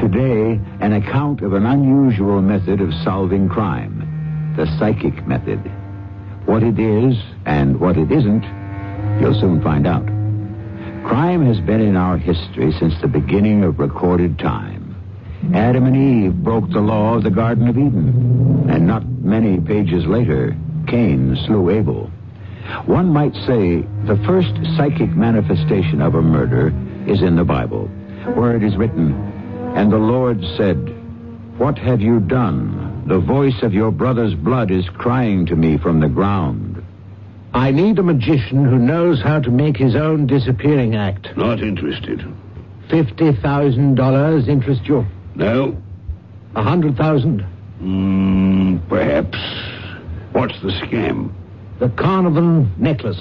Today, an account of an unusual method of solving crime the psychic method. What it is and what it isn't, you'll soon find out. Crime has been in our history since the beginning of recorded time. Adam and Eve broke the law of the Garden of Eden, and not many pages later, Cain slew Abel. One might say the first psychic manifestation of a murder is in the Bible, where it is written, And the Lord said, What have you done? The voice of your brother's blood is crying to me from the ground. I need a magician who knows how to make his own disappearing act. Not interested. Fifty thousand dollars interest you? No? A hundred thousand? Mm, perhaps. What's the scam? The Carnarvon necklace.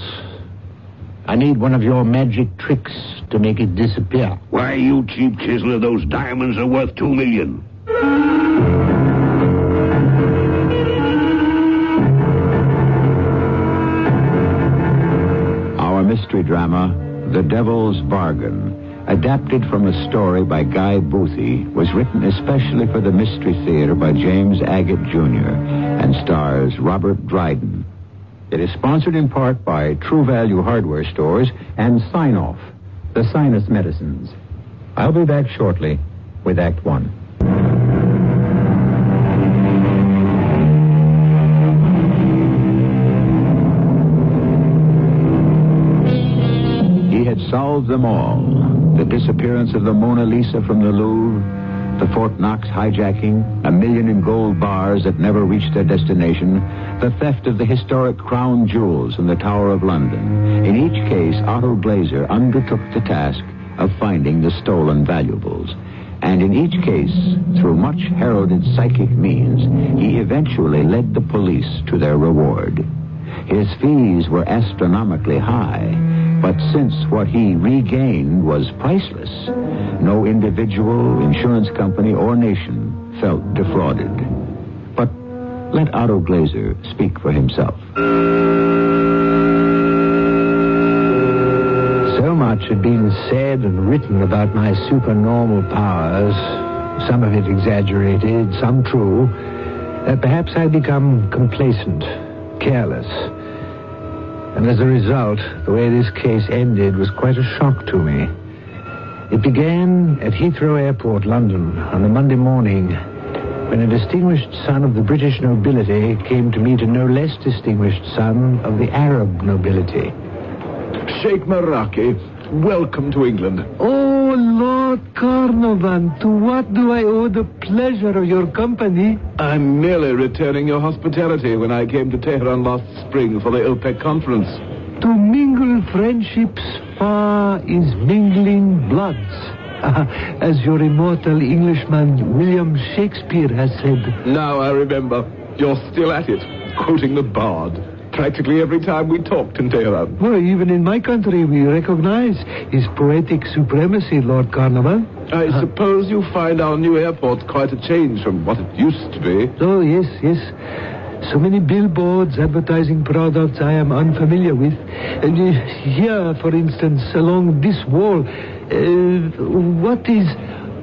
I need one of your magic tricks to make it disappear. Why, you cheap chiseler, those diamonds are worth two million. Our mystery drama, The Devil's Bargain, adapted from a story by Guy Boothby, was written especially for the Mystery Theater by James Agate Jr. and stars Robert Dryden. It is sponsored in part by True Value Hardware Stores and Sine-Off, the sinus medicines. I'll be back shortly with Act One. He had solved them all. The disappearance of the Mona Lisa from the Louvre, the Fort Knox hijacking, a million in gold bars that never reached their destination, the theft of the historic crown jewels in the Tower of London. In each case, Otto Glazer undertook the task of finding the stolen valuables. And in each case, through much heralded psychic means, he eventually led the police to their reward. His fees were astronomically high, but since what he regained was priceless, no individual, insurance company, or nation felt defrauded. Let Otto Glazer speak for himself. So much had been said and written about my supernormal powers, some of it exaggerated, some true, that perhaps I'd become complacent, careless. And as a result, the way this case ended was quite a shock to me. It began at Heathrow Airport, London, on a Monday morning when a distinguished son of the British nobility came to meet a no less distinguished son of the Arab nobility. Sheikh Maraki, welcome to England. Oh, Lord Carnarvon, to what do I owe the pleasure of your company? I'm merely returning your hospitality when I came to Tehran last spring for the OPEC conference. To mingle friendships far is mingling bloods. As your immortal Englishman William Shakespeare has said. Now I remember. You're still at it, quoting the bard. Practically every time we talked in Tehran. Well, even in my country, we recognize his poetic supremacy, Lord Carnarvon. I suppose you find our new airport quite a change from what it used to be. Oh, yes, yes. So many billboards advertising products I am unfamiliar with. And uh, here, for instance, along this wall, uh, what is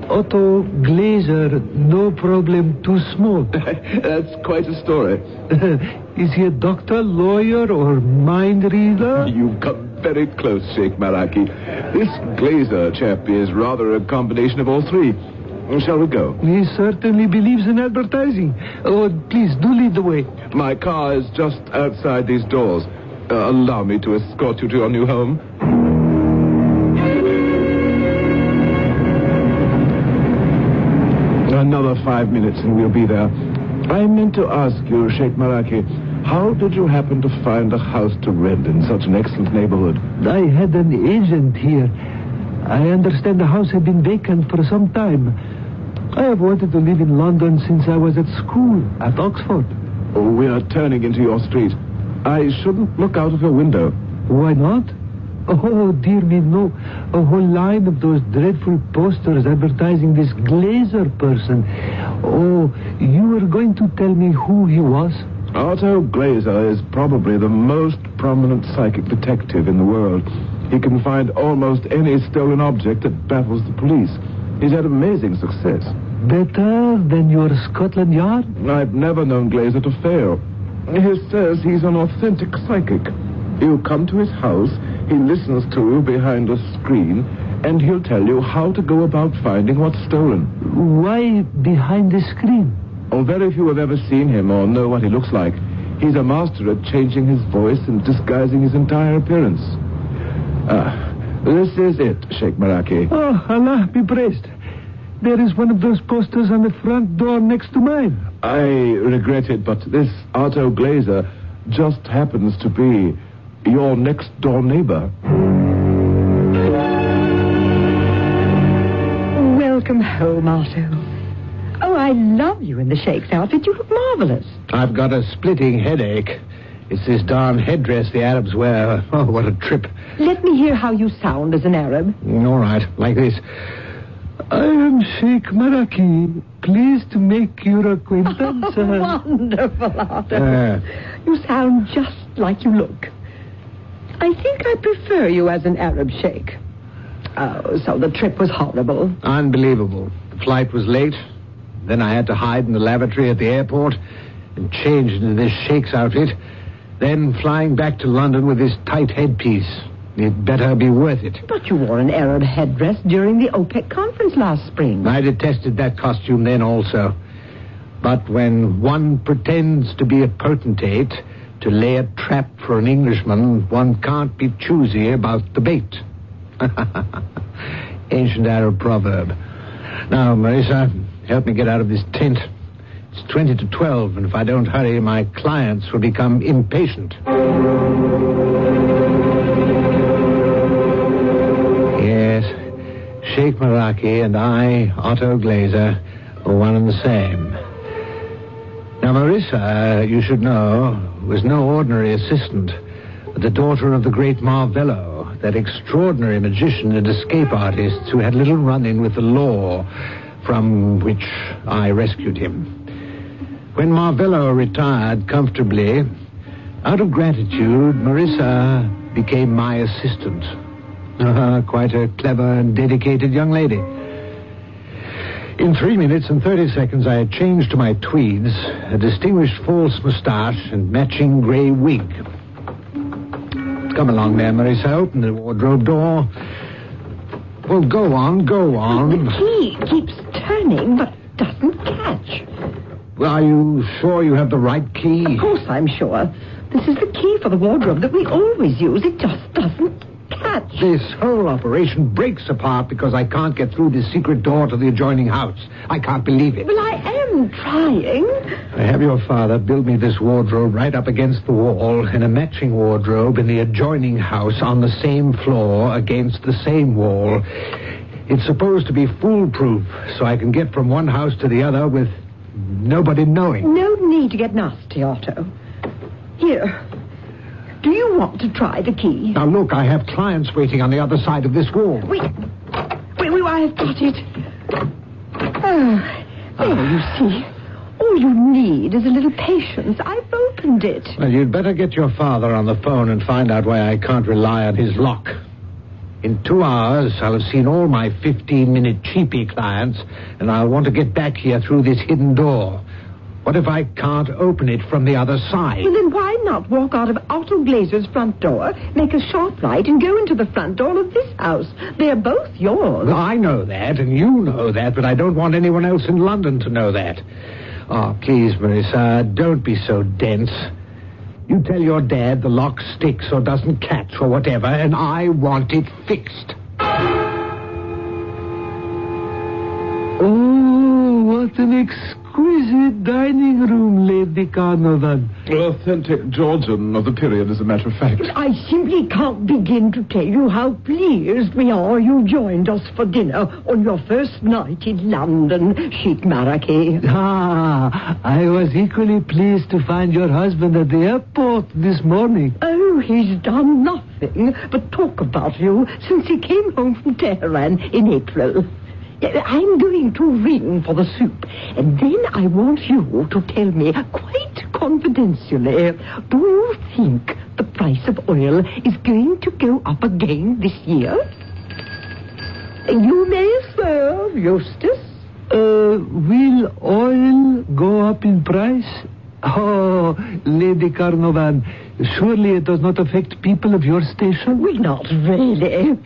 Otto Glazer, no problem too small? That's quite a story. is he a doctor, lawyer, or mind reader? You've come very close, Sheikh Maraki. This Glazer chap is rather a combination of all three. Shall we go? He certainly believes in advertising. Oh, please, do lead the way. My car is just outside these doors. Uh, allow me to escort you to your new home. Five minutes and we'll be there. I meant to ask you, Sheikh Maraki, how did you happen to find a house to rent in such an excellent neighborhood? I had an agent here. I understand the house had been vacant for some time. I have wanted to live in London since I was at school at Oxford. Oh, we are turning into your street. I shouldn't look out of your window. Why not? Oh, dear me, no. A whole line of those dreadful posters advertising this Glazer person. Oh, you were going to tell me who he was? Otto Glazer is probably the most prominent psychic detective in the world. He can find almost any stolen object that baffles the police. He's had amazing success. Better than your Scotland Yard? I've never known Glazer to fail. He says he's an authentic psychic. You come to his house, he listens to you behind a screen, and he'll tell you how to go about finding what's stolen. Why behind the screen? Oh, very few have ever seen him or know what he looks like. He's a master at changing his voice and disguising his entire appearance. Ah, this is it, Sheikh Maraki. Oh, Allah be praised. There is one of those posters on the front door next to mine. I regret it, but this Otto Glazer just happens to be your next door neighbor. Welcome home, Otto. Oh, I love you in the Sheikh's outfit. You look marvelous. I've got a splitting headache. It's this darn headdress the Arabs wear. Oh, what a trip. Let me hear how you sound as an Arab. All right, like this. I am Sheikh Maraki. Pleased to make your acquaintance. uh, Wonderful, Otto. Uh, You sound just like you look. I think I prefer you as an Arab sheikh. Oh, so the trip was horrible. unbelievable. The flight was late. Then I had to hide in the lavatory at the airport and change into this Sheikh's outfit. Then flying back to London with this tight headpiece. It better be worth it. But you wore an Arab headdress during the OPEC conference last spring. I detested that costume then also. But when one pretends to be a potentate to lay a trap for an Englishman, one can't be choosy about the bait. Ancient Arab proverb. Now, Marissa, help me get out of this tent. It's 20 to 12, and if I don't hurry, my clients will become impatient. Yes, Sheikh Maraki and I, Otto Glazer, are one and the same. Now, Marissa, you should know, was no ordinary assistant, but the daughter of the great Marvello, that extraordinary magician and escape artist who had little run-in with the law, from which I rescued him. When Marvello retired comfortably, out of gratitude, Marissa became my assistant. Uh, quite a clever and dedicated young lady. In three minutes and 30 seconds, I had changed to my tweeds, a distinguished false moustache, and matching grey wig. Come along there, Marissa. Open the wardrobe door. Well, go on, go on. The key keeps turning, but doesn't catch. Are you sure you have the right key? Of course, I'm sure. This is the key for the wardrobe that we always use. It just doesn't catch. This whole operation breaks apart because I can't get through this secret door to the adjoining house. I can't believe it. Well, I am trying. I have your father build me this wardrobe right up against the wall and a matching wardrobe in the adjoining house on the same floor against the same wall. It's supposed to be foolproof, so I can get from one house to the other with nobody knowing. No need to get nasty, Otto. Here. Do you want to try the key? Now, look, I have clients waiting on the other side of this wall. Wait. Wait, wait, I've got it. Oh, there you see. All you need is a little patience. I've opened it. Well, you'd better get your father on the phone and find out why I can't rely on his lock. In two hours, I'll have seen all my 15 minute cheapy clients, and I'll want to get back here through this hidden door. What if I can't open it from the other side? Well, then why not walk out of Otto Glazer's front door, make a sharp right, and go into the front door of this house? They're both yours. Well, I know that, and you know that, but I don't want anyone else in London to know that. Oh, please, Marissa, don't be so dense. You tell your dad the lock sticks or doesn't catch or whatever, and I want it fixed. Oh, what an exquisite dining room, Lady Carnarvon. Authentic Georgian of the period, as a matter of fact. I simply can't begin to tell you how pleased we are you joined us for dinner on your first night in London, Sheikh Maraki. Ah, I was equally pleased to find your husband at the airport this morning. Oh, he's done nothing but talk about you since he came home from Tehran in April. I'm going to ring for the soup, and then I want you to tell me quite confidentially, do you think the price of oil is going to go up again this year? You may serve, Eustace. Uh, will oil go up in price? Oh, Lady Carnarvon, surely it does not affect people of your station? Well, not really.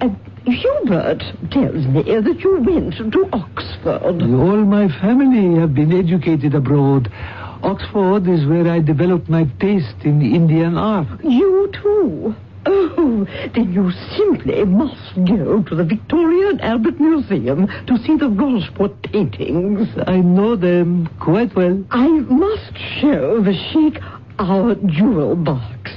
Uh, Hubert tells me that you went to Oxford. All my family have been educated abroad. Oxford is where I developed my taste in Indian art. You too? Oh, then you simply must go to the Victoria and Albert Museum to see the Rajput paintings. I know them quite well. I must show the Sheikh our jewel box.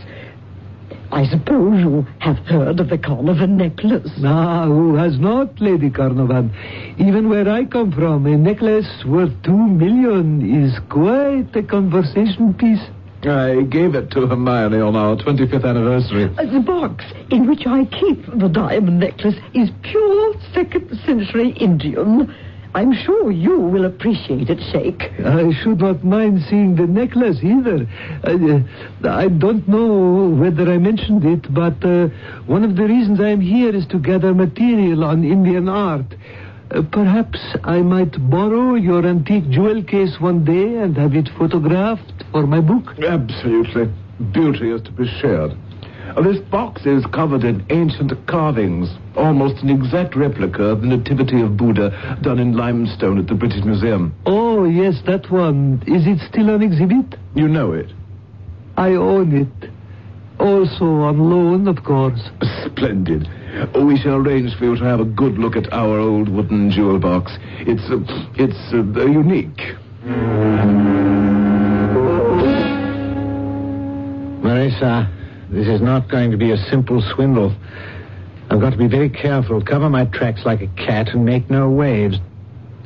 I suppose you have heard of the Carnarvon necklace. Ah, who has not, Lady Carnarvon? Even where I come from, a necklace worth two million is quite a conversation piece. I gave it to Hermione on our 25th anniversary. Uh, the box in which I keep the diamond necklace is pure second century Indian. I'm sure you will appreciate it, Sheikh. I should not mind seeing the necklace either. I, uh, I don't know whether I mentioned it, but uh, one of the reasons I'm here is to gather material on Indian art. Uh, perhaps I might borrow your antique jewel case one day and have it photographed for my book. Absolutely. Beauty is to be shared. This box is covered in ancient carvings, almost an exact replica of the Nativity of Buddha done in limestone at the British Museum. Oh, yes, that one. Is it still on exhibit? You know it. I own it. Also on loan, of course. Splendid. We shall arrange for you to have a good look at our old wooden jewel box. It's uh, it's uh, unique. Marissa, this is not going to be a simple swindle. I've got to be very careful, cover my tracks like a cat, and make no waves.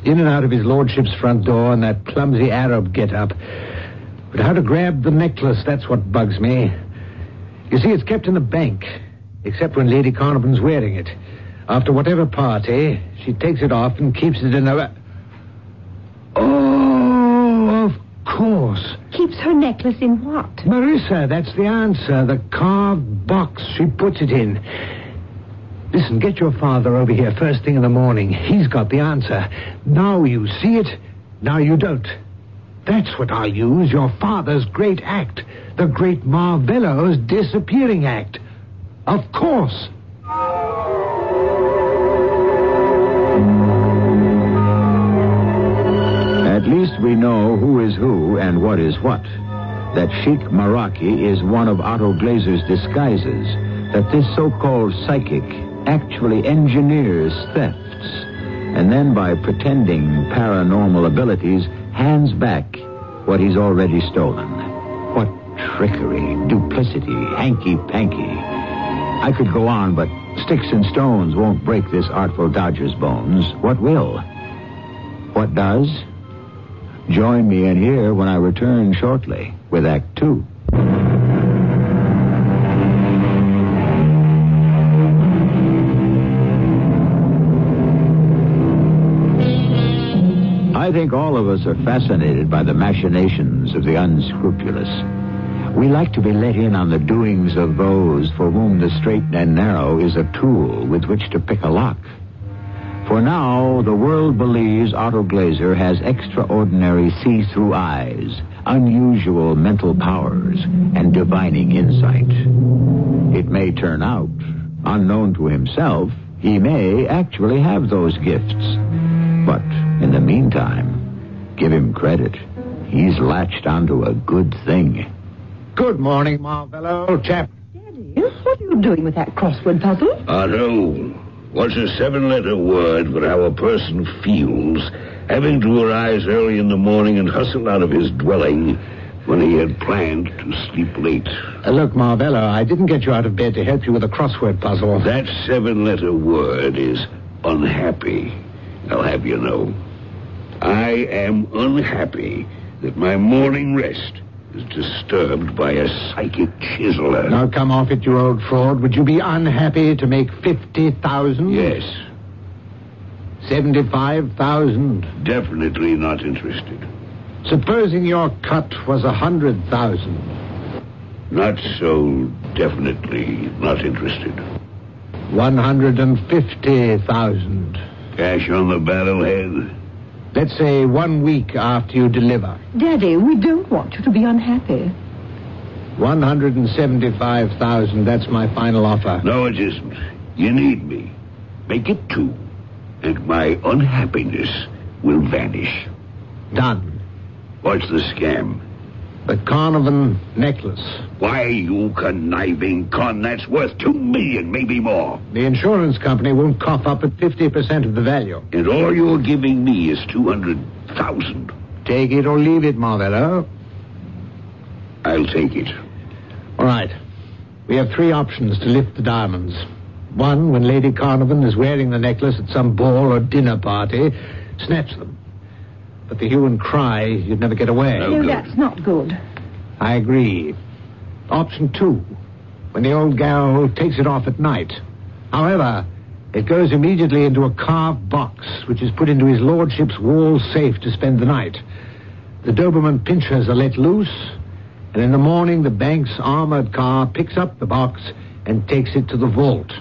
In and out of his lordship's front door in that clumsy Arab get-up. But how to grab the necklace, that's what bugs me. You see, it's kept in the bank, except when Lady Carnarvon's wearing it. After whatever party, she takes it off and keeps it in her... Oh, course. Keeps her necklace in what? Marissa, that's the answer. The carved box she puts it in. Listen, get your father over here first thing in the morning. He's got the answer. Now you see it, now you don't. That's what I use, your father's great act. The great Marvello's disappearing act. Of course. Least we know who is who and what is what. That Sheik Maraki is one of Otto Glazer's disguises. That this so-called psychic actually engineers thefts. And then by pretending paranormal abilities, hands back what he's already stolen. What trickery, duplicity, hanky-panky. I could go on, but sticks and stones won't break this artful dodger's bones. What will? What does? Join me in here when I return shortly with Act Two. I think all of us are fascinated by the machinations of the unscrupulous. We like to be let in on the doings of those for whom the straight and narrow is a tool with which to pick a lock. For now, the world believes Otto Glazer has extraordinary see-through eyes, unusual mental powers, and divining insight. It may turn out, unknown to himself, he may actually have those gifts. But in the meantime, give him credit. He's latched onto a good thing. Good morning, Marvello, old chap. Daddy, what are you doing with that crossword puzzle? Otto, what's a seven-letter word for how a person feels having to arise early in the morning and hustle out of his dwelling when he had planned to sleep late? Uh, look, Marvello, I didn't get you out of bed to help you with a crossword puzzle. That seven-letter word is unhappy. I'll have you know. I am unhappy that my morning rest is disturbed by a psychic chiseler. Now come off it, you old fraud. Would you be unhappy to make 50,000? Yes. 75,000. Definitely not interested. Supposing your cut was a 100,000. Not so definitely not interested. 150,000. Cash on the barrelhead. Let's say one week after you deliver. Daddy, we don't want you to be unhappy. 175,000. That's my final offer. No, it isn't. You need me. Make it two. And my unhappiness will vanish. Done. What's the scam? The Carnarvon necklace. Why, you conniving con, that's worth two million, maybe more. The insurance company won't cough up at 50% of the value. And all you're giving me is two hundred thousand. Take it or leave it, Marvello. I'll take it. All right. We have three options to lift the diamonds. One, when Lady Carnarvon is wearing the necklace at some ball or dinner party, snatch them. But the hue and cry, you'd never get away. No. No, that's not good. I agree. Option two, when the old gal takes it off at night. However, it goes immediately into a carved box, which is put into his lordship's wall safe to spend the night. The Doberman pinchers are let loose, and in the morning the bank's armored car picks up the box and takes it to the vault.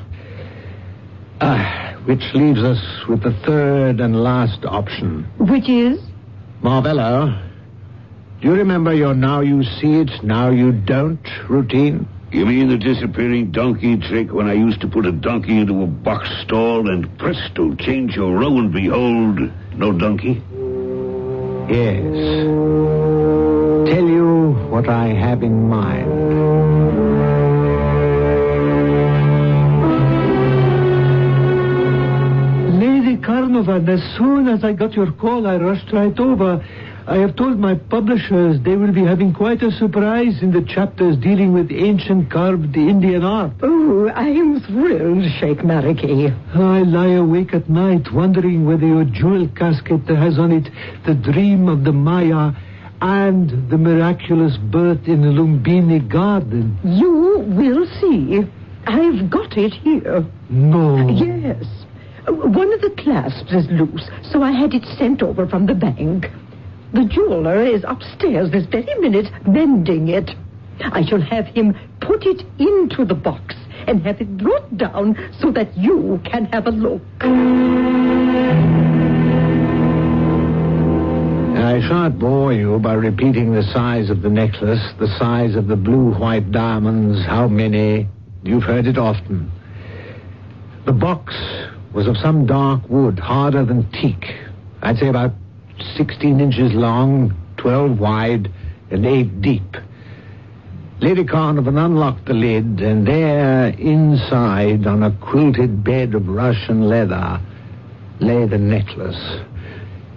Ah, which leaves us with the third and last option. Which is? Marvello, do you remember your now you see it, now you don't routine? You mean the disappearing donkey trick when I used to put a donkey into a box stall and presto, change your row and behold, no donkey? Yes. Tell you what I have in mind. Lady Carnarvon, as soon as I got your call, I rushed right over. I have told my publishers they will be having quite a surprise in the chapters dealing with ancient carved Indian art. Oh, I'm thrilled, Sheikh Maraki. I lie awake at night wondering whether your jewel casket has on it the dream of the Maya and the miraculous birth in the Lumbini garden. You will see. I've got it here. No. Yes. One of the clasps is loose, so I had it sent over from the bank. The jeweler is upstairs this very minute mending it. I shall have him put it into the box and have it brought down so that you can have a look. I shan't bore you by repeating the size of the necklace, the size of the blue-white diamonds, how many. You've heard it often. The box was of some dark wood, harder than teak. I'd say about 16 inches long, 12 wide, and 8 deep. Lady Carnarvon unlocked the lid, and there, inside, on a quilted bed of Russian leather, lay the necklace.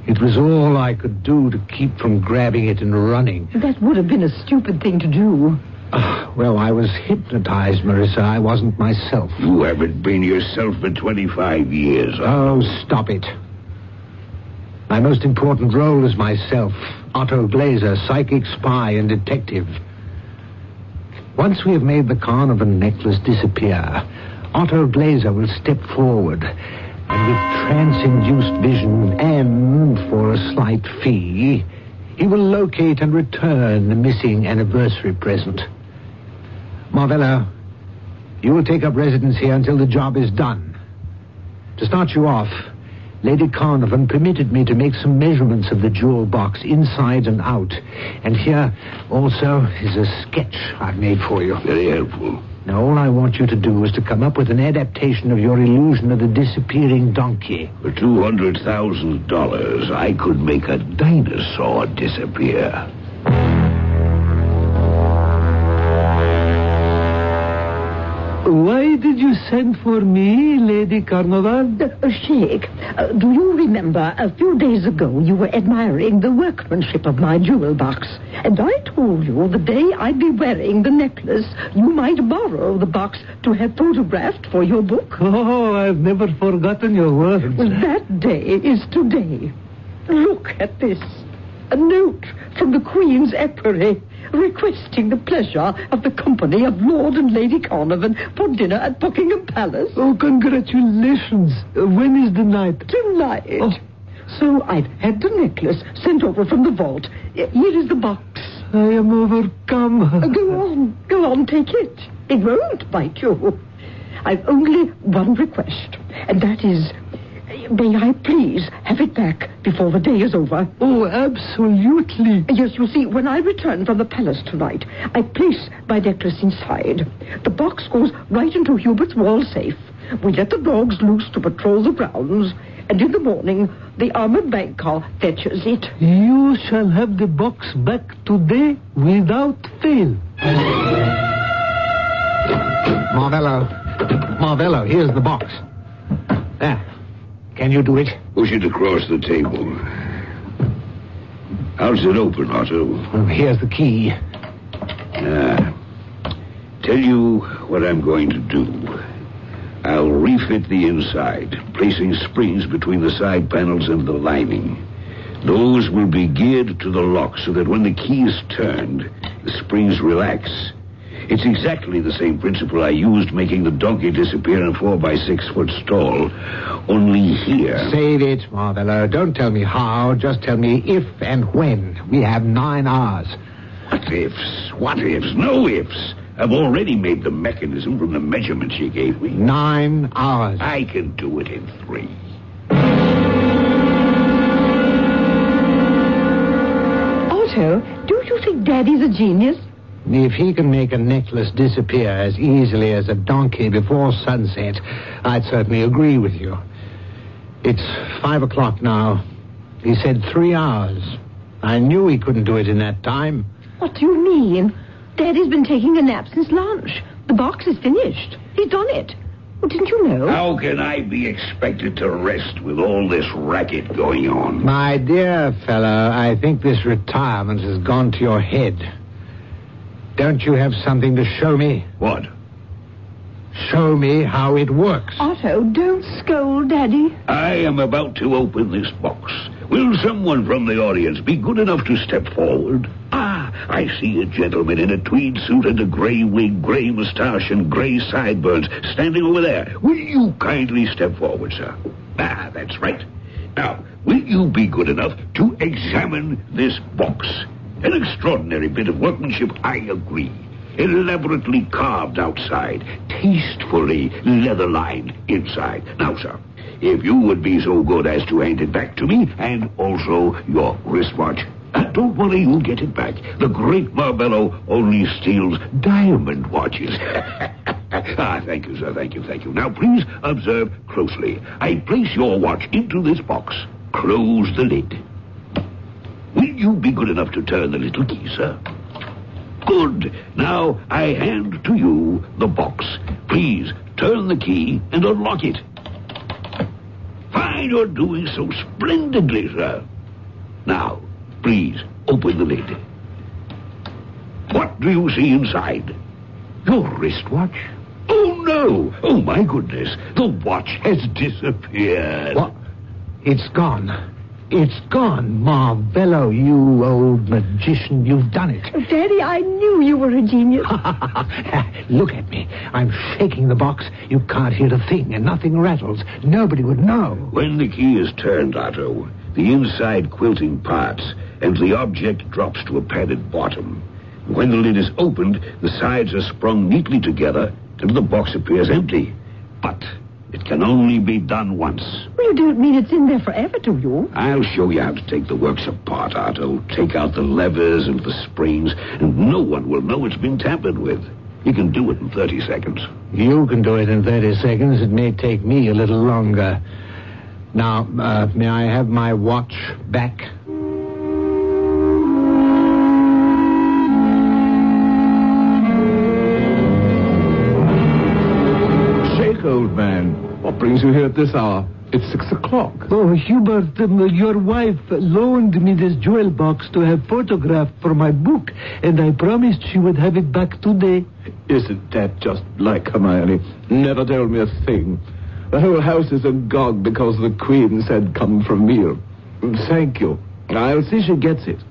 It was all I could do to keep from grabbing it and running. That would have been a stupid thing to do. Ah, well, I was hypnotized, Marissa. I wasn't myself. You haven't been yourself for 25 years. Oh, stop it. My most important role is myself, Otto Glazer, psychic spy and detective. Once we have made the Carnarvon necklace disappear, Otto Glazer will step forward, and with trance-induced vision and for a slight fee, he will locate and return the missing anniversary present. Marvello, you will take up residence here until the job is done. To start you off, Lady Carnarvon permitted me to make some measurements of the jewel box inside and out. And here also is a sketch I've made for you. Very helpful. Now, all I want you to do is to come up with an adaptation of your illusion of the disappearing donkey. For $200,000, I could make a dinosaur disappear. Did you send for me, Lady Carnarvon? Uh, Sheikh, uh, do you remember a few days ago you were admiring the workmanship of my jewel box? And I told you the day I'd be wearing the necklace, you might borrow the box to have photographed for your book. Oh, I've never forgotten your words. Well, that day is today. Look at this. A note from the Queen's Equerry requesting the pleasure of the company of Lord and Lady Carnarvon for dinner at Buckingham Palace. Oh, congratulations. Uh, When is the night? Tonight. Oh. So I've had the necklace sent over from the vault. Here is the box. I am overcome. Uh, Go on, go on, take it. It won't bite you. I've only one request, and that is, may I please have it back before the day is over? Oh, absolutely. Yes, you see, when I return from the palace tonight, I place my necklace inside. The box goes right into Hubert's wall safe. We let the dogs loose to patrol the grounds, and in the morning, the armored bank car fetches it. You shall have the box back today without fail. Marvello. Marvello, here's the box. There. Can you do it? Push it across the table. How's it open, Otto? Well, here's the key. Ah. Tell you what I'm going to do. I'll refit the inside, placing springs between the side panels and the lining. Those will be geared to the lock so that when the key is turned, the springs relax. It's exactly the same principle I used making the donkey disappear in a four by six foot stall. Only here. Save it, Marvello. Don't tell me how, just tell me if and when. We have nine hours. What ifs? What ifs? No ifs. I've already made the mechanism from the measurements you gave me. Nine hours. I can do it in three. Otto, do you think Daddy's a genius? If he can make a necklace disappear as easily as a donkey before sunset, I'd certainly agree with you. It's five o'clock now. He said three hours. I knew he couldn't do it in that time. What do you mean? Daddy's been taking a nap since lunch. The box is finished. He's done it. Well, didn't you know? How can I be expected to rest with all this racket going on? My dear fellow, I think this retirement has gone to your head. Don't you have something to show me? What? Show me how it works. Otto, don't scold Daddy. I am about to open this box. Will someone from the audience be good enough to step forward? Ah, I see a gentleman in a tweed suit and a gray wig, gray mustache, and gray sideburns standing over there. Will you kindly step forward, sir? Ah, that's right. Now, will you be good enough to examine this box? An extraordinary bit of workmanship, I agree. Elaborately carved outside, tastefully leather-lined inside. Now, sir, if you would be so good as to hand it back to me, and also your wristwatch. Uh, don't worry, you'll get it back. The great Marvello only steals diamond watches. ah, thank you, sir. Thank you, thank you. Now, please observe closely. I place your watch into this box. Close the lid. You be good enough to turn the little key, sir? Good. Now I hand to you the box. Please turn the key and unlock it. Fine, you're doing so splendidly, sir. Now, please open the lid. What do you see inside? Your wristwatch? Oh, no. Oh, my goodness. The watch has disappeared. What? It's gone. It's gone. Marvello, you old magician. You've done it. Oh, Daddy, I knew you were a genius. Look at me. I'm shaking the box. You can't hear a thing, and nothing rattles. Nobody would know. When the key is turned, Otto, the inside quilting parts and the object drops to a padded bottom. When the lid is opened, the sides are sprung neatly together and the box appears empty. But it can only be done once. Well, you don't mean it's in there forever, do you? I'll show you how to take the works apart, Otto. Take out the levers and the springs, and no one will know it's been tampered with. You can do it in 30 seconds. You can do it in 30 seconds. It may take me a little longer. Now, uh, may I have my watch back? Old man. What brings you here at this hour? It's six o'clock. Oh, Hubert, um, your wife loaned me this jewel box to have photographed for my book, and I promised she would have it back today. Isn't that just like Hermione? Never told me a thing. The whole house is agog because the Queen said come from meal. Thank you. I'll see she gets it.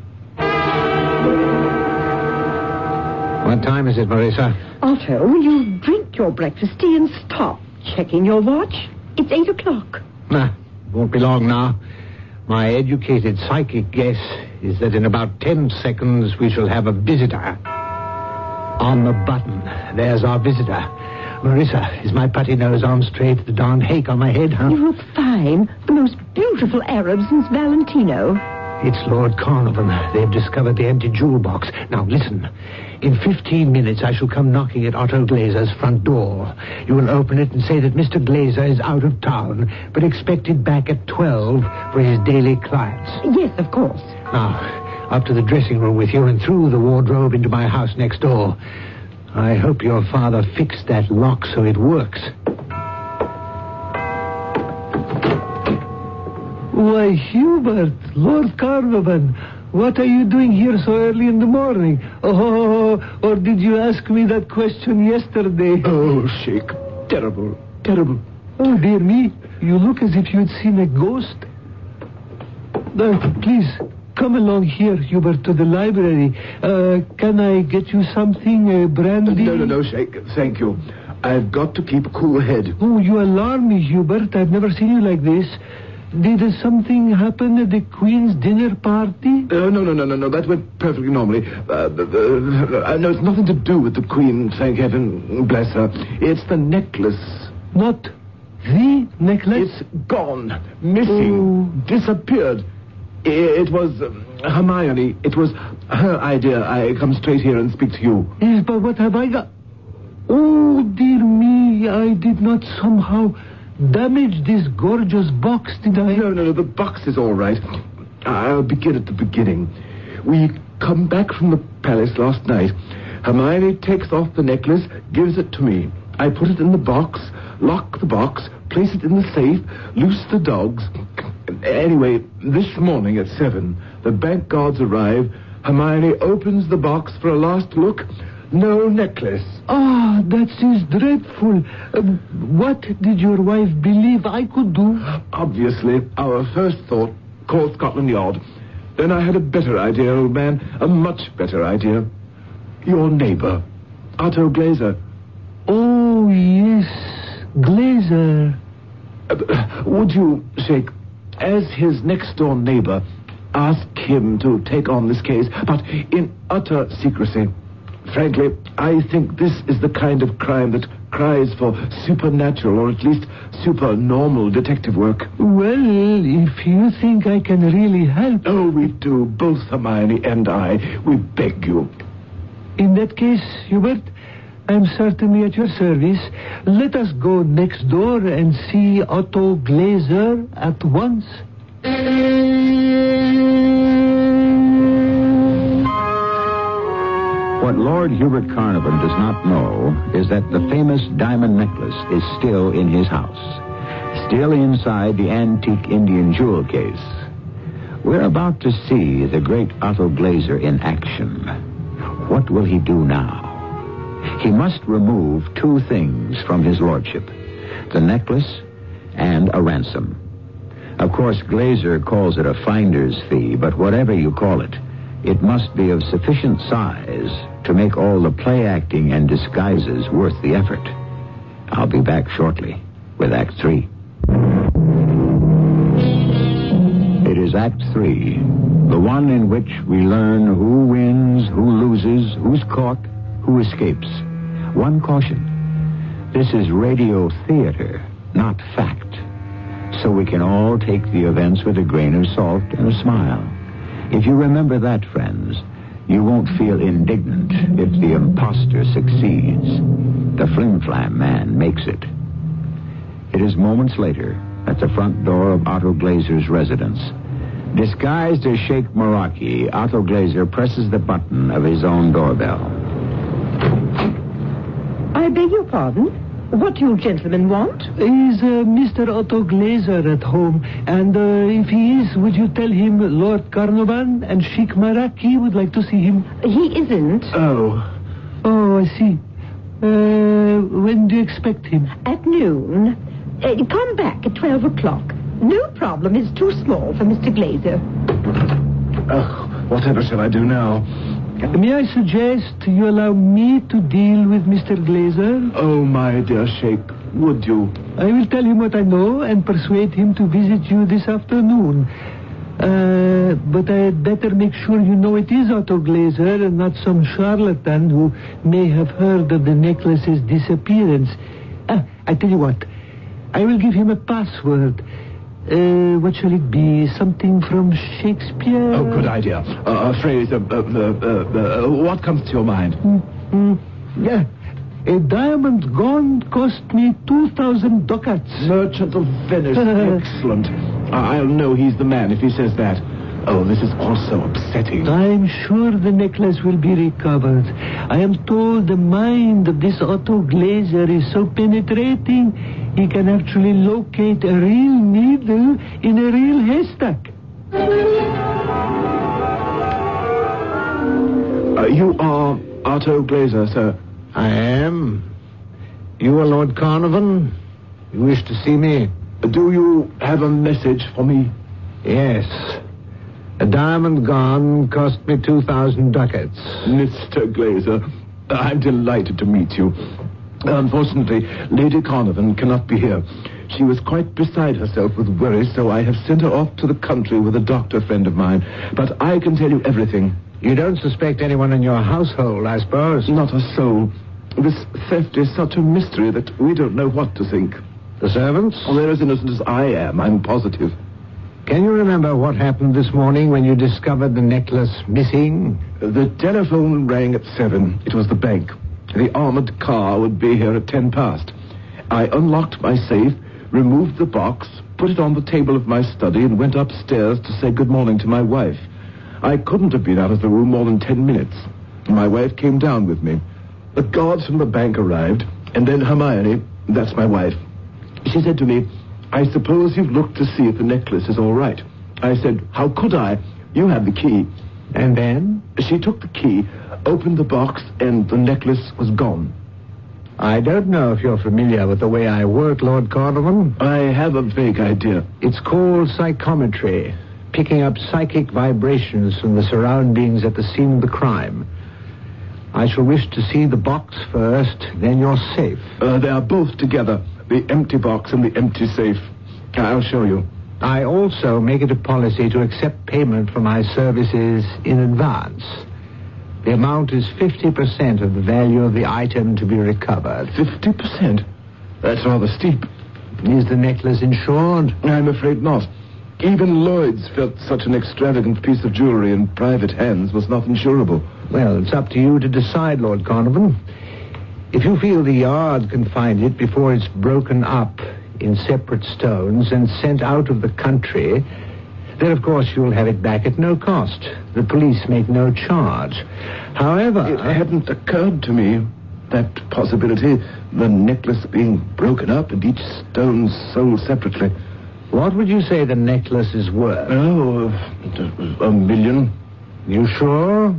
What time is it, Marissa? Otto, will you drink your breakfast tea and stop checking your watch? It's eight o'clock. Nah, Won't be long now. My educated psychic guess is that in about ten seconds we shall have a visitor. On the button. There's our visitor. Marissa, is my putty nose on straight? The darn hake on my head, huh? You look fine. The most beautiful Arab since Valentino. It's Lord Carnarvon. They've discovered the empty jewel box. Now, listen. In 15 minutes, I shall come knocking at Otto Glazer's front door. You will open it and say that Mr. Glazer is out of town, but expected back at 12 for his daily clients. Yes, of course. Now, up to the dressing room with you and through the wardrobe into my house next door. I hope your father fixed that lock so it works. Why, Hubert, Lord Carnarvon, what are you doing here so early in the morning? Oh, or did you ask me that question yesterday? Oh, Sheikh, terrible, terrible. Oh, dear me, you look as if you'd seen a ghost. Uh, please, come along here, Hubert, to the library. Uh, can I get you something, uh, brandy? No, no, no, Sheikh, thank you. I've got to keep a cool head. Oh, you alarm me, Hubert. I've never seen you like this. Did something happen at the Queen's dinner party? Uh, no, no, no, no, no. That went perfectly normally. Uh, uh, uh, no, it's nothing to do with the Queen, thank heaven, bless her. It's the necklace. Not the necklace? It's gone, missing, disappeared. It was um, Hermione. It was her idea. I come straight here and speak to you. Yes, but what have I got? Oh, dear me, I did not somehow damage this gorgeous box, did I? No, no, no. The box is all right. I'll begin at the beginning. We come back from the palace last night. Hermione takes off the necklace, gives it to me. I put it in the box, lock the box, place it in the safe, loose the dogs. Anyway, this morning at seven, the bank guards arrive. Hermione opens the box for a last look. No necklace. Ah, that is dreadful. Uh, what did your wife believe I could do? Obviously, our first thought, call Scotland Yard. Then I had a better idea, old man. A much better idea. Your neighbor, Otto Glazer. Oh, yes, Glazer. Uh, would you, Sheikh, as his next door neighbor, ask him to take on this case, but in utter secrecy? Frankly, I think this is the kind of crime that cries for supernatural or at least supernormal detective work. Well, if you think I can really help, Oh, we do, both Hermione and I. We beg you. in that case, Hubert, I'm certainly at your service. Let us go next door and see Otto Glazer at once. What Lord Hubert Carnarvon does not know is that the famous diamond necklace is still in his house, still inside the antique Indian jewel case. We're about to see the great Otto Glazer in action. What will he do now? He must remove two things from his lordship the necklace and a ransom. Of course, Glazer calls it a finder's fee, but whatever you call it, it must be of sufficient size to make all the play acting and disguises worth the effort. I'll be back shortly with Act Three. It is Act Three, the one in which we learn who wins, who loses, who's caught, who escapes. One caution this is radio theater, not fact. So we can all take the events with a grain of salt and a smile. If you remember that, friends, you won't feel indignant if the impostor succeeds. The flim-flam man makes it. It is moments later at the front door of Otto Glazer's residence. Disguised as Sheikh Maraki, Otto Glazer presses the button of his own doorbell. I beg your pardon? What do you gentlemen want? Is uh, Mr. Otto Glazer at home? And uh, if he is, would you tell him Lord Carnarvon and Sheikh Maraki would like to see him? He isn't. Oh, Oh, I see. Uh, when do you expect him? At noon. Uh, come back at 12 o'clock. No problem. It's too small for Mr. Glazer. oh, whatever shall I do now? May I suggest you allow me to deal with Mr. Glazer? Oh, my dear Sheikh, would you? I will tell him what I know and persuade him to visit you this afternoon. Uh, but I had better make sure you know it is Otto Glazer and not some charlatan who may have heard of the necklace's disappearance. Ah, I tell you what. I will give him a password. Uh, what shall it be? Something from Shakespeare? Oh, good idea. Uh, a phrase, uh, uh, uh, uh, what comes to your mind? Mm, yeah. A diamond gone cost me 2,000 ducats. Merchant of Venice. Excellent. I'll know he's the man if he says that. Oh, this is also upsetting. I'm sure the necklace will be recovered. I am told the mind of this Otto Glazer is so penetrating, he can actually locate a real needle in a real haystack. Uh, you are Otto Glazer, sir. I am. You are Lord Carnarvon? You wish to see me? Do you have a message for me? Yes. A diamond gone cost me 2,000 ducats. Mr. Glazer, I'm delighted to meet you. Unfortunately, Lady Carnarvon cannot be here. She was quite beside herself with worry, so I have sent her off to the country with a doctor friend of mine. But I can tell you everything. You don't suspect anyone in your household, I suppose? Not a soul. This theft is such a mystery that we don't know what to think. The servants? Oh, they're as innocent as I am, I'm positive. Can you remember what happened this morning when you discovered the necklace missing? The telephone rang at seven. It was the bank. The armored car would be here at ten past. I unlocked my safe, removed the box, put it on the table of my study, and went upstairs to say good morning to my wife. I couldn't have been out of the room more than ten minutes. My wife came down with me. The guards from the bank arrived, and then Hermione, that's my wife, she said to me, I suppose you've looked to see if the necklace is all right. I said, How could I? You have the key. And then? She took the key, opened the box, and the necklace was gone. I don't know if your familiar with the way I work, Lord Carnarvon. I have a vague idea. It's called psychometry, picking up psychic vibrations from the surroundings at the scene of the crime. I shall wish to see the box first, then you're safe. Uh, they are both together the empty box and the empty safe. I'll show you. I also make it a policy to accept payment for my services in advance. The amount is 50% of the value of the item to be recovered. 50%? That's rather steep. Is the necklace insured? I'm afraid not. Even Lloyd's felt such an extravagant piece of jewelry in private hands was not insurable. Well, it's up to you to decide, Lord Carnarvon. If you feel the yard can find it before it's broken up in separate stones and sent out of the country, then of course you'll have it back at no cost. The police make no charge. However... It hadn't occurred to me, that possibility, the necklace being broken up and each stone sold separately. What would you say the necklace is worth? Oh, a million. You sure?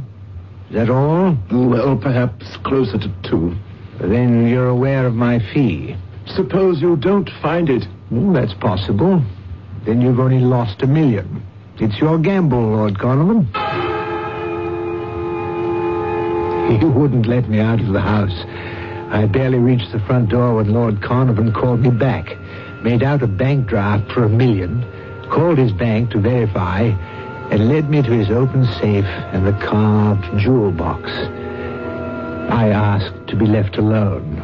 Is that all? Well, perhaps closer to two. Then you're aware of my fee. Suppose you don't find it. Well, that's possible. Then you've only lost a million. It's your gamble, Lord Carnarvon. You wouldn't let me out of the house. I barely reached the front door when Lord Carnarvon called me back, made out a bank draft for a million, called his bank to verify, and led me to his open safe and the carved jewel box. I asked to be left alone.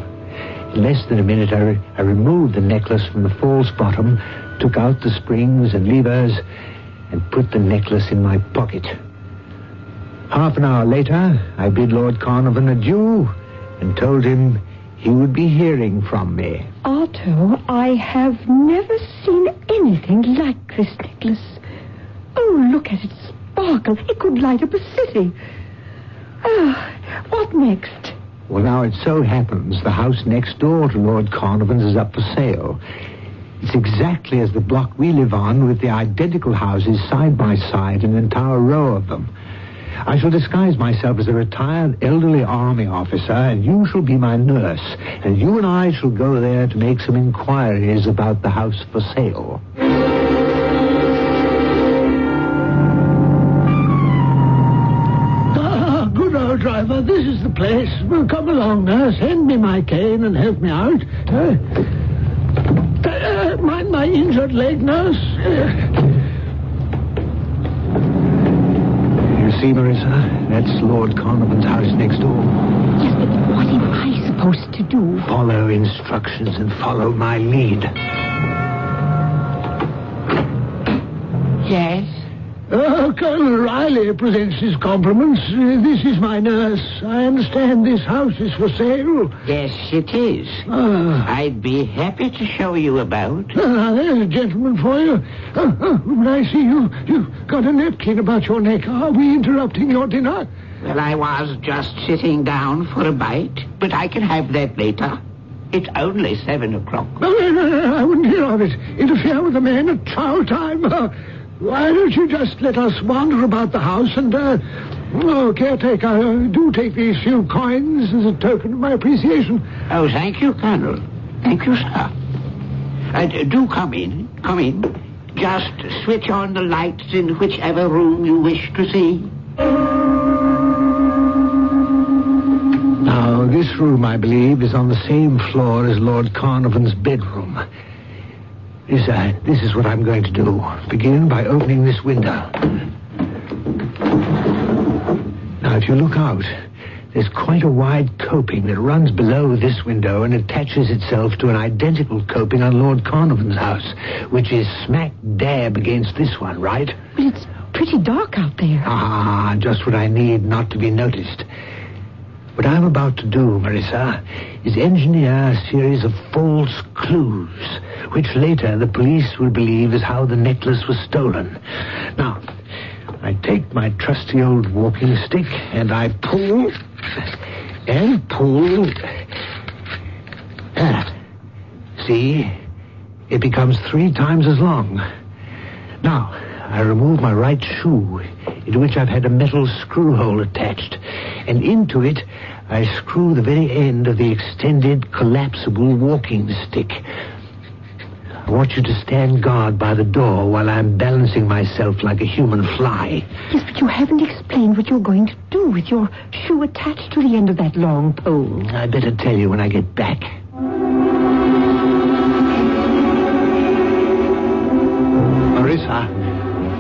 In less than a minute, I, re- I removed the necklace from the false bottom, took out the springs and levers, and put the necklace in my pocket. Half an hour later, I bid Lord Carnarvon adieu and told him he would be hearing from me. Otto, I have never seen anything like this necklace. Oh, look at it sparkle. It could light up a city. What next? Well, now it so happens the house next door to Lord Carnarvon's is up for sale. It's exactly as the block we live on, with the identical houses side by side, an entire row of them. I shall disguise myself as a retired elderly army officer, and you shall be my nurse, and you and I shall go there to make some inquiries about the house for sale. Driver, this is the place. Well, come along, nurse. Hand me my cane and help me out. Uh, my injured leg, nurse? You see, Marissa, that's Lord Carnarvon's house next door. Yes, but what am I supposed to do? Follow instructions and follow my lead. Yes? Uh, Colonel Riley presents his compliments. Uh, this is my nurse. I understand this house is for sale. Yes, it is. Ah, I'd be happy to show you about. uh, there's a gentleman for you. Uh, uh, when I see you, you've got a napkin about your neck. Are we interrupting your dinner? Well, I was just sitting down for a bite, but I can have that later. It's only seven o'clock. No, no, no, no, I wouldn't hear of it. Interfere with a man at chow time. Why don't you just let us wander about the house and, uh, oh, caretaker, uh, do take these few coins as a token of my appreciation. Oh, thank you, Colonel. Thank you, sir. Uh, do come in. Come in. Just switch on the lights in whichever room you wish to see. Now, this room, I believe, is on the same floor as Lord Carnarvon's bedroom. This, uh, this is what I'm going to do. Begin by opening this window. Now, if you look out, there's quite a wide coping that runs below this window and attaches itself to an identical coping on Lord Carnarvon's house, which is smack dab against this one, right? Well, it's pretty dark out there. Ah, just what I need not to be noticed. What I'm about to do, Marissa, is engineer a series of false clues, which later the police will believe is how the necklace was stolen. Now, I take my trusty old walking stick and I pull and pull. Ah, see? It becomes three times as long. Now, I remove my right shoe, into which I've had a metal screw hole attached, and into it I screw the very end of the extended collapsible walking stick. I want you to stand guard by the door while I'm balancing myself like a human fly. Yes, but you haven't explained what you're going to do with your shoe attached to the end of that long pole. I better tell you when I get back. Marissa,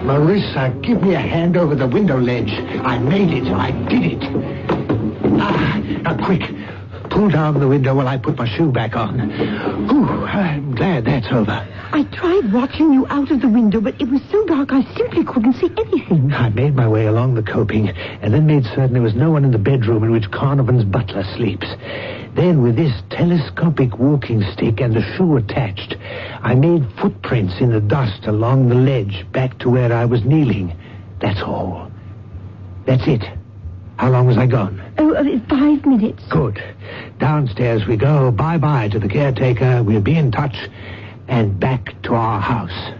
Marissa, give me a hand over the window ledge. I made it. I did it. Ah, now quick. Pull down the window while I put my shoe back on. Ooh, I'm glad that's over. I tried watching you out of the window, but it was so dark I simply couldn't see anything. I made my way along the coping and then made certain there was no one in the bedroom in which Carnarvon's butler sleeps. Then, with this telescopic walking stick and the shoe attached, I made footprints in the dust along the ledge back to where I was kneeling. That's all. That's it. How long was I gone? Oh, uh, five minutes. Good. Downstairs we go. Bye bye to the caretaker. We'll be in touch. And back to our house.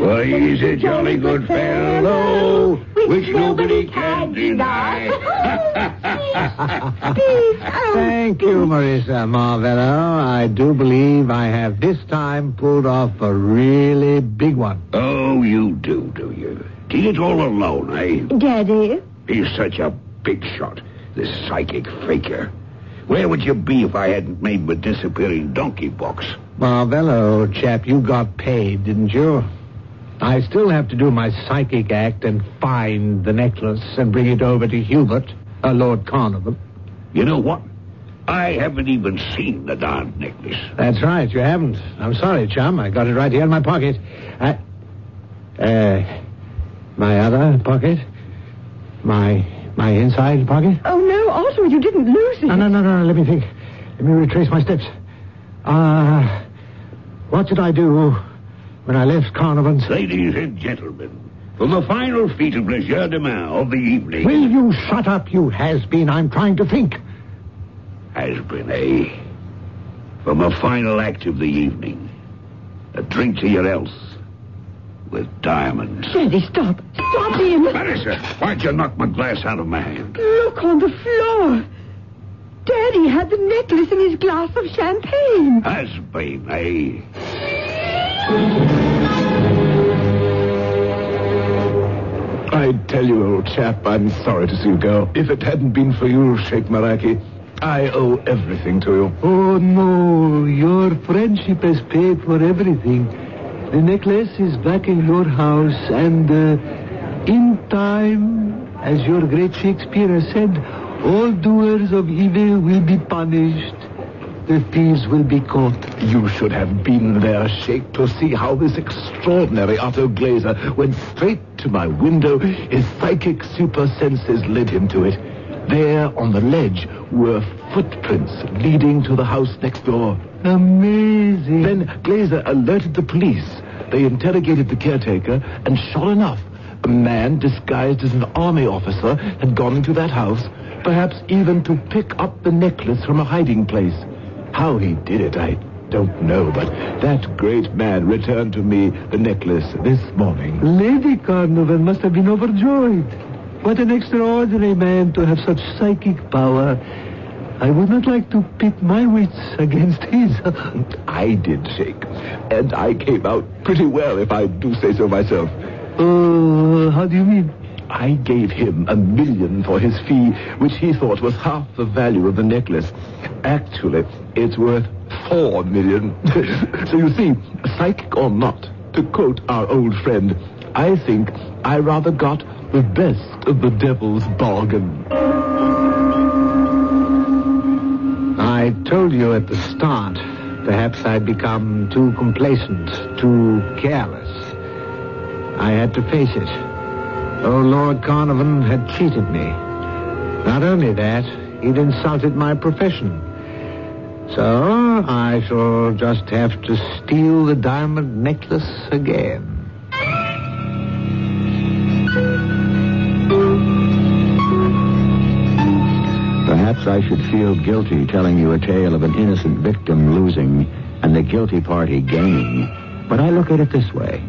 Why, he's a jolly good fellow, which nobody can deny. Thank you, Marissa Marvello. I do believe I have this time pulled off a really big one. oh, you do, do you? Do it all alone, eh? Daddy? He's such a big shot, this psychic faker. Where would you be if I hadn't made my disappearing donkey box? Marvello, chap, you got paid, didn't you? I still have to do my psychic act and find the necklace and bring it over to Hubert, uh, Lord Carnarvon. You know what? I haven't even seen the darn necklace. That's right, you haven't. I'm sorry, chum. I got it right here in my pocket. I. Uh. My other pocket? My. My inside pocket? Oh, no, Otto, you didn't lose it. No, no, no, no. Let me think. Let me retrace my steps. Ah. what did I do when I left Carnarvon's? Ladies and gentlemen, for the final feat of legerdemain of the evening Will you shut up, you has-been? I'm trying to think. has been a... For my final act of the evening, a drink to your health with diamonds. Daddy, stop. Stop him. Marissa, why'd you knock my glass out of my hand? Look on the floor. Daddy had the necklace in his glass of champagne. Has been, eh? I tell you, old chap, I'm sorry to see you go. If it hadn't been for you, Sheikh Maraki, I owe everything to you. Oh, no. Your friendship has paid for everything. The necklace is back in your house, and uh, in time, as your great Shakespeare said, all doers of evil will be punished. The thieves will be caught. You should have been there, Sheikh, to see how this extraordinary Otto Glazer went straight to my window. His psychic super senses led him to it. There on the ledge were footprints leading to the house next door. Amazing. Then Glazer alerted the police. They interrogated the caretaker, and sure enough, a man disguised as an army officer had gone into that house, perhaps even to pick up the necklace from a hiding place. How he did it, I don't know, but that great man returned to me the necklace this morning. Lady Carnarvon must have been overjoyed. What an extraordinary man to have such psychic power. I would not like to pit my wits against his. I did, Sheikh. And I came out pretty well, if I do say so myself. Uh, how do you mean? I gave him a million for his fee, which he thought was half the value of the necklace. Actually, it's worth four million. so you see, psychic or not, to quote our old friend, I think I rather got the best of the devil's bargain. I told you at the start, perhaps I'd become too complacent, too careless. I had to face it. Oh, Lord Carnarvon had cheated me. Not only that, he'd insulted my profession. So I shall just have to steal the diamond necklace again. Perhaps I should feel guilty telling you a tale of an innocent victim losing and the guilty party gaining. But I look at it this way.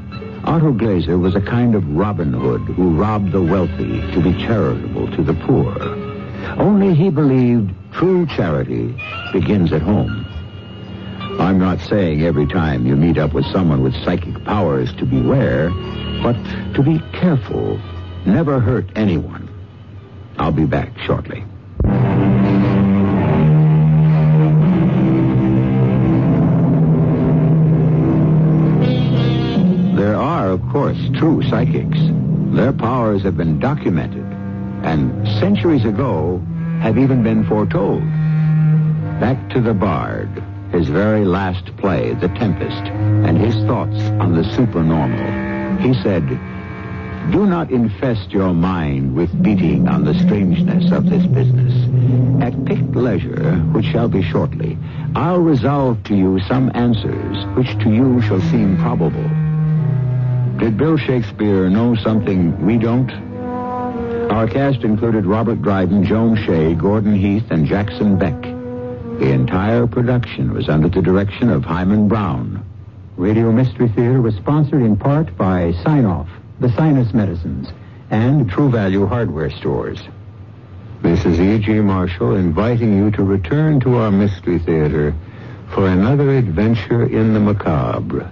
Otto Glazer was a kind of Robin Hood who robbed the wealthy to be charitable to the poor. Only he believed true charity begins at home. I'm not saying every time you meet up with someone with psychic powers to beware, but to be careful. Never hurt anyone. I'll be back shortly. Have been documented, and centuries ago have even been foretold. Back to the Bard, his very last play, The Tempest, and his thoughts on the supernormal. He said, Do not infest your mind with beating on the strangeness of this business. At picked leisure, which shall be shortly, I'll resolve to you some answers which to you shall seem probable. Did Bill Shakespeare know something we don't? Our cast included Robert Dryden, Joan Shay, Gordon Heath, and Jackson Beck. The entire production was under the direction of Himan Brown. Radio Mystery Theater was sponsored in part by Sine-Off, the Sinus Medicines, and True Value Hardware Stores. This is E.G. Marshall inviting you to return to our Mystery Theater for another adventure in the macabre.